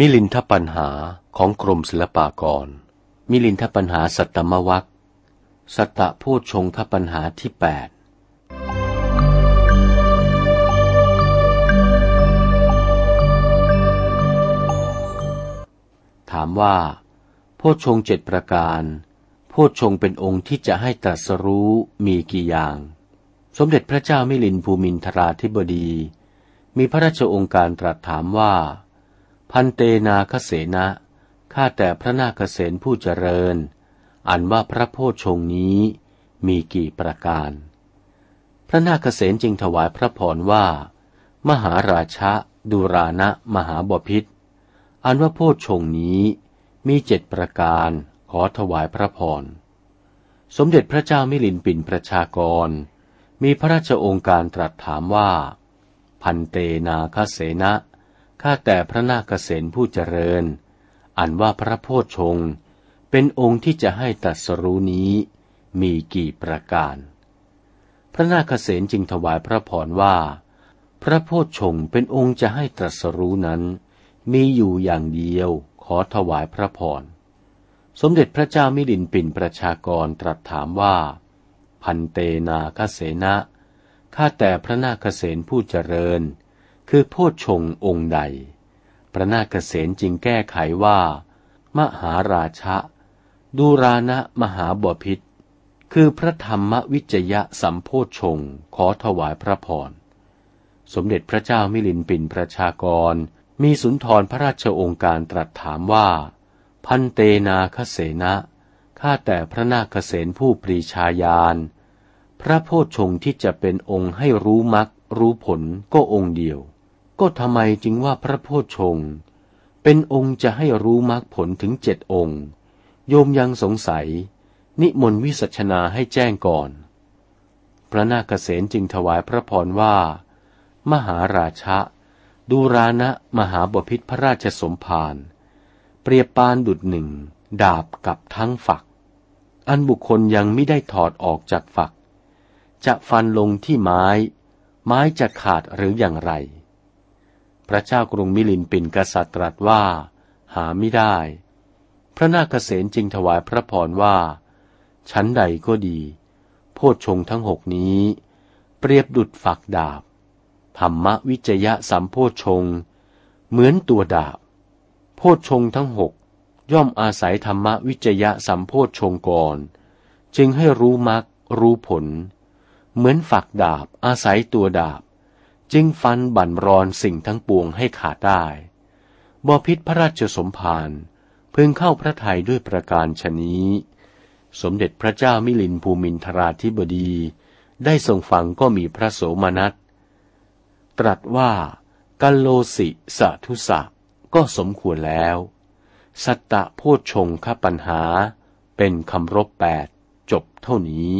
มิลินทปัญหาของกรมศิลปากร มิลินทปัญหาสัตตมวัคสัตตะพูดชงทปัญหาที่แปดถามว่าโพชงเจ็ดประการโพชงเป็นองค์ที่จะให้ตรัสรู้มีกี่อย่าง สมเด็จพระเจ้ามิลินภูมินทราธิบดี มีพระราชองค์การตรัสถามว่า พันเตนาคเสนะข้าแต่พระนาคเสนผู้เจริญ อันว่าพระโพชงนี้มีกี่ประการ พระนาคเสนจึงถวายพระพรว่า มหาราชะดุรานะมหาบพิษ อันว่าโพชงนี้มีเจ็ดประการขอถวายพระพร สมเด็จพระเจ้ามิลินปินประชากร มีพระราชองค์การตรัสถามว่า พันเตนาคเสนะ ข้าแต่พระนาคเสนผู้เจริญ อันว่าพระโพชง เป็นองค์ที่จะให้ตรัสรู้นี้ มีกี่ประการ พระนาคเสนจึงถวายพระพรว่า พระโพชงเป็นองค์จะให้ตรัสรู้นั้น มีอยู่อย่างเดียวขอถวายพระพร สมเด็จพระเจ้ามิลินปินประชากรตรัสถามว่า พันเตนาคเสนะข้าแต่พระนาคเสนผู้เจริญ คือโพชงองค์ใด พระนาคเสนจึงแก้ไขว่า มหาราชะดูรานะมหาบพิษ คือพระธรรมวิจยะสัมโพชงขอถวายพระพร สมเด็จพระเจ้ามิลินปินประชากร มีสุนทรพระราชองค์การตรัสถามว่า พันเตนาคเสนะข้าแต่พระนาคเสนผู้ปรีชาญาณพระโพชงที่จะเป็นองค์ให้รู้มรรครู้ผลก็องค์เดียว ก็ทำไมจึงว่าพระโพชงเป็นองค์จะให้รู้มรรคผลถึงเจ็ดองค์ โยมยังสงสัย นิมนต์วิสัชนาให้แจ้งก่อน พระนาคเษนจึงถวายพระพรว่า มหาราชะดูรานะมหาบพิษพระราชสมภารเปรียบปานดุดหนึ่ง ดาบกับทั้งฝัก อันบุคคลยังไม่ได้ถอดออกจากฝัก จะฟันลงที่ไม้ ไม้จะขาดหรืออย่างไร พระเจ้ากรุงมิลินปินกษัตริย์ตรัสว่า หาไม่ได้ พระนาคเษนจึงถวายพระพรว่า ชั้นใดก็ดี โพชฌงทั้งหกนี้ เปรียบดุดฝักดาบธรรมวิจยะสัมโพชง เหมือนตัวดาบ โพชงทั้งหกย่อมอาศัยธรรมวิจยะสัมโพชงก่อน จึงให้รู้มรรครู้ผล เหมือนฝักดาบอาศัยตัวดาบ จึงฟันบั่นรอนสิ่งทั้งปวงให้ขาดได้บพิษพระราชสมภารพิ่งเข้าพระทัยด้วยประการชนี้ สมเด็จพระเจ้ามิลินภูมินทราธิบดี ได้ทรงฟังก็มีพระโสมนัส ตรัสว่ากัลโลสิสะทุสะก็สมควรแล้ว สัตตะโพชงคปัญหาเป็นคำรบแปดจบเท่านี้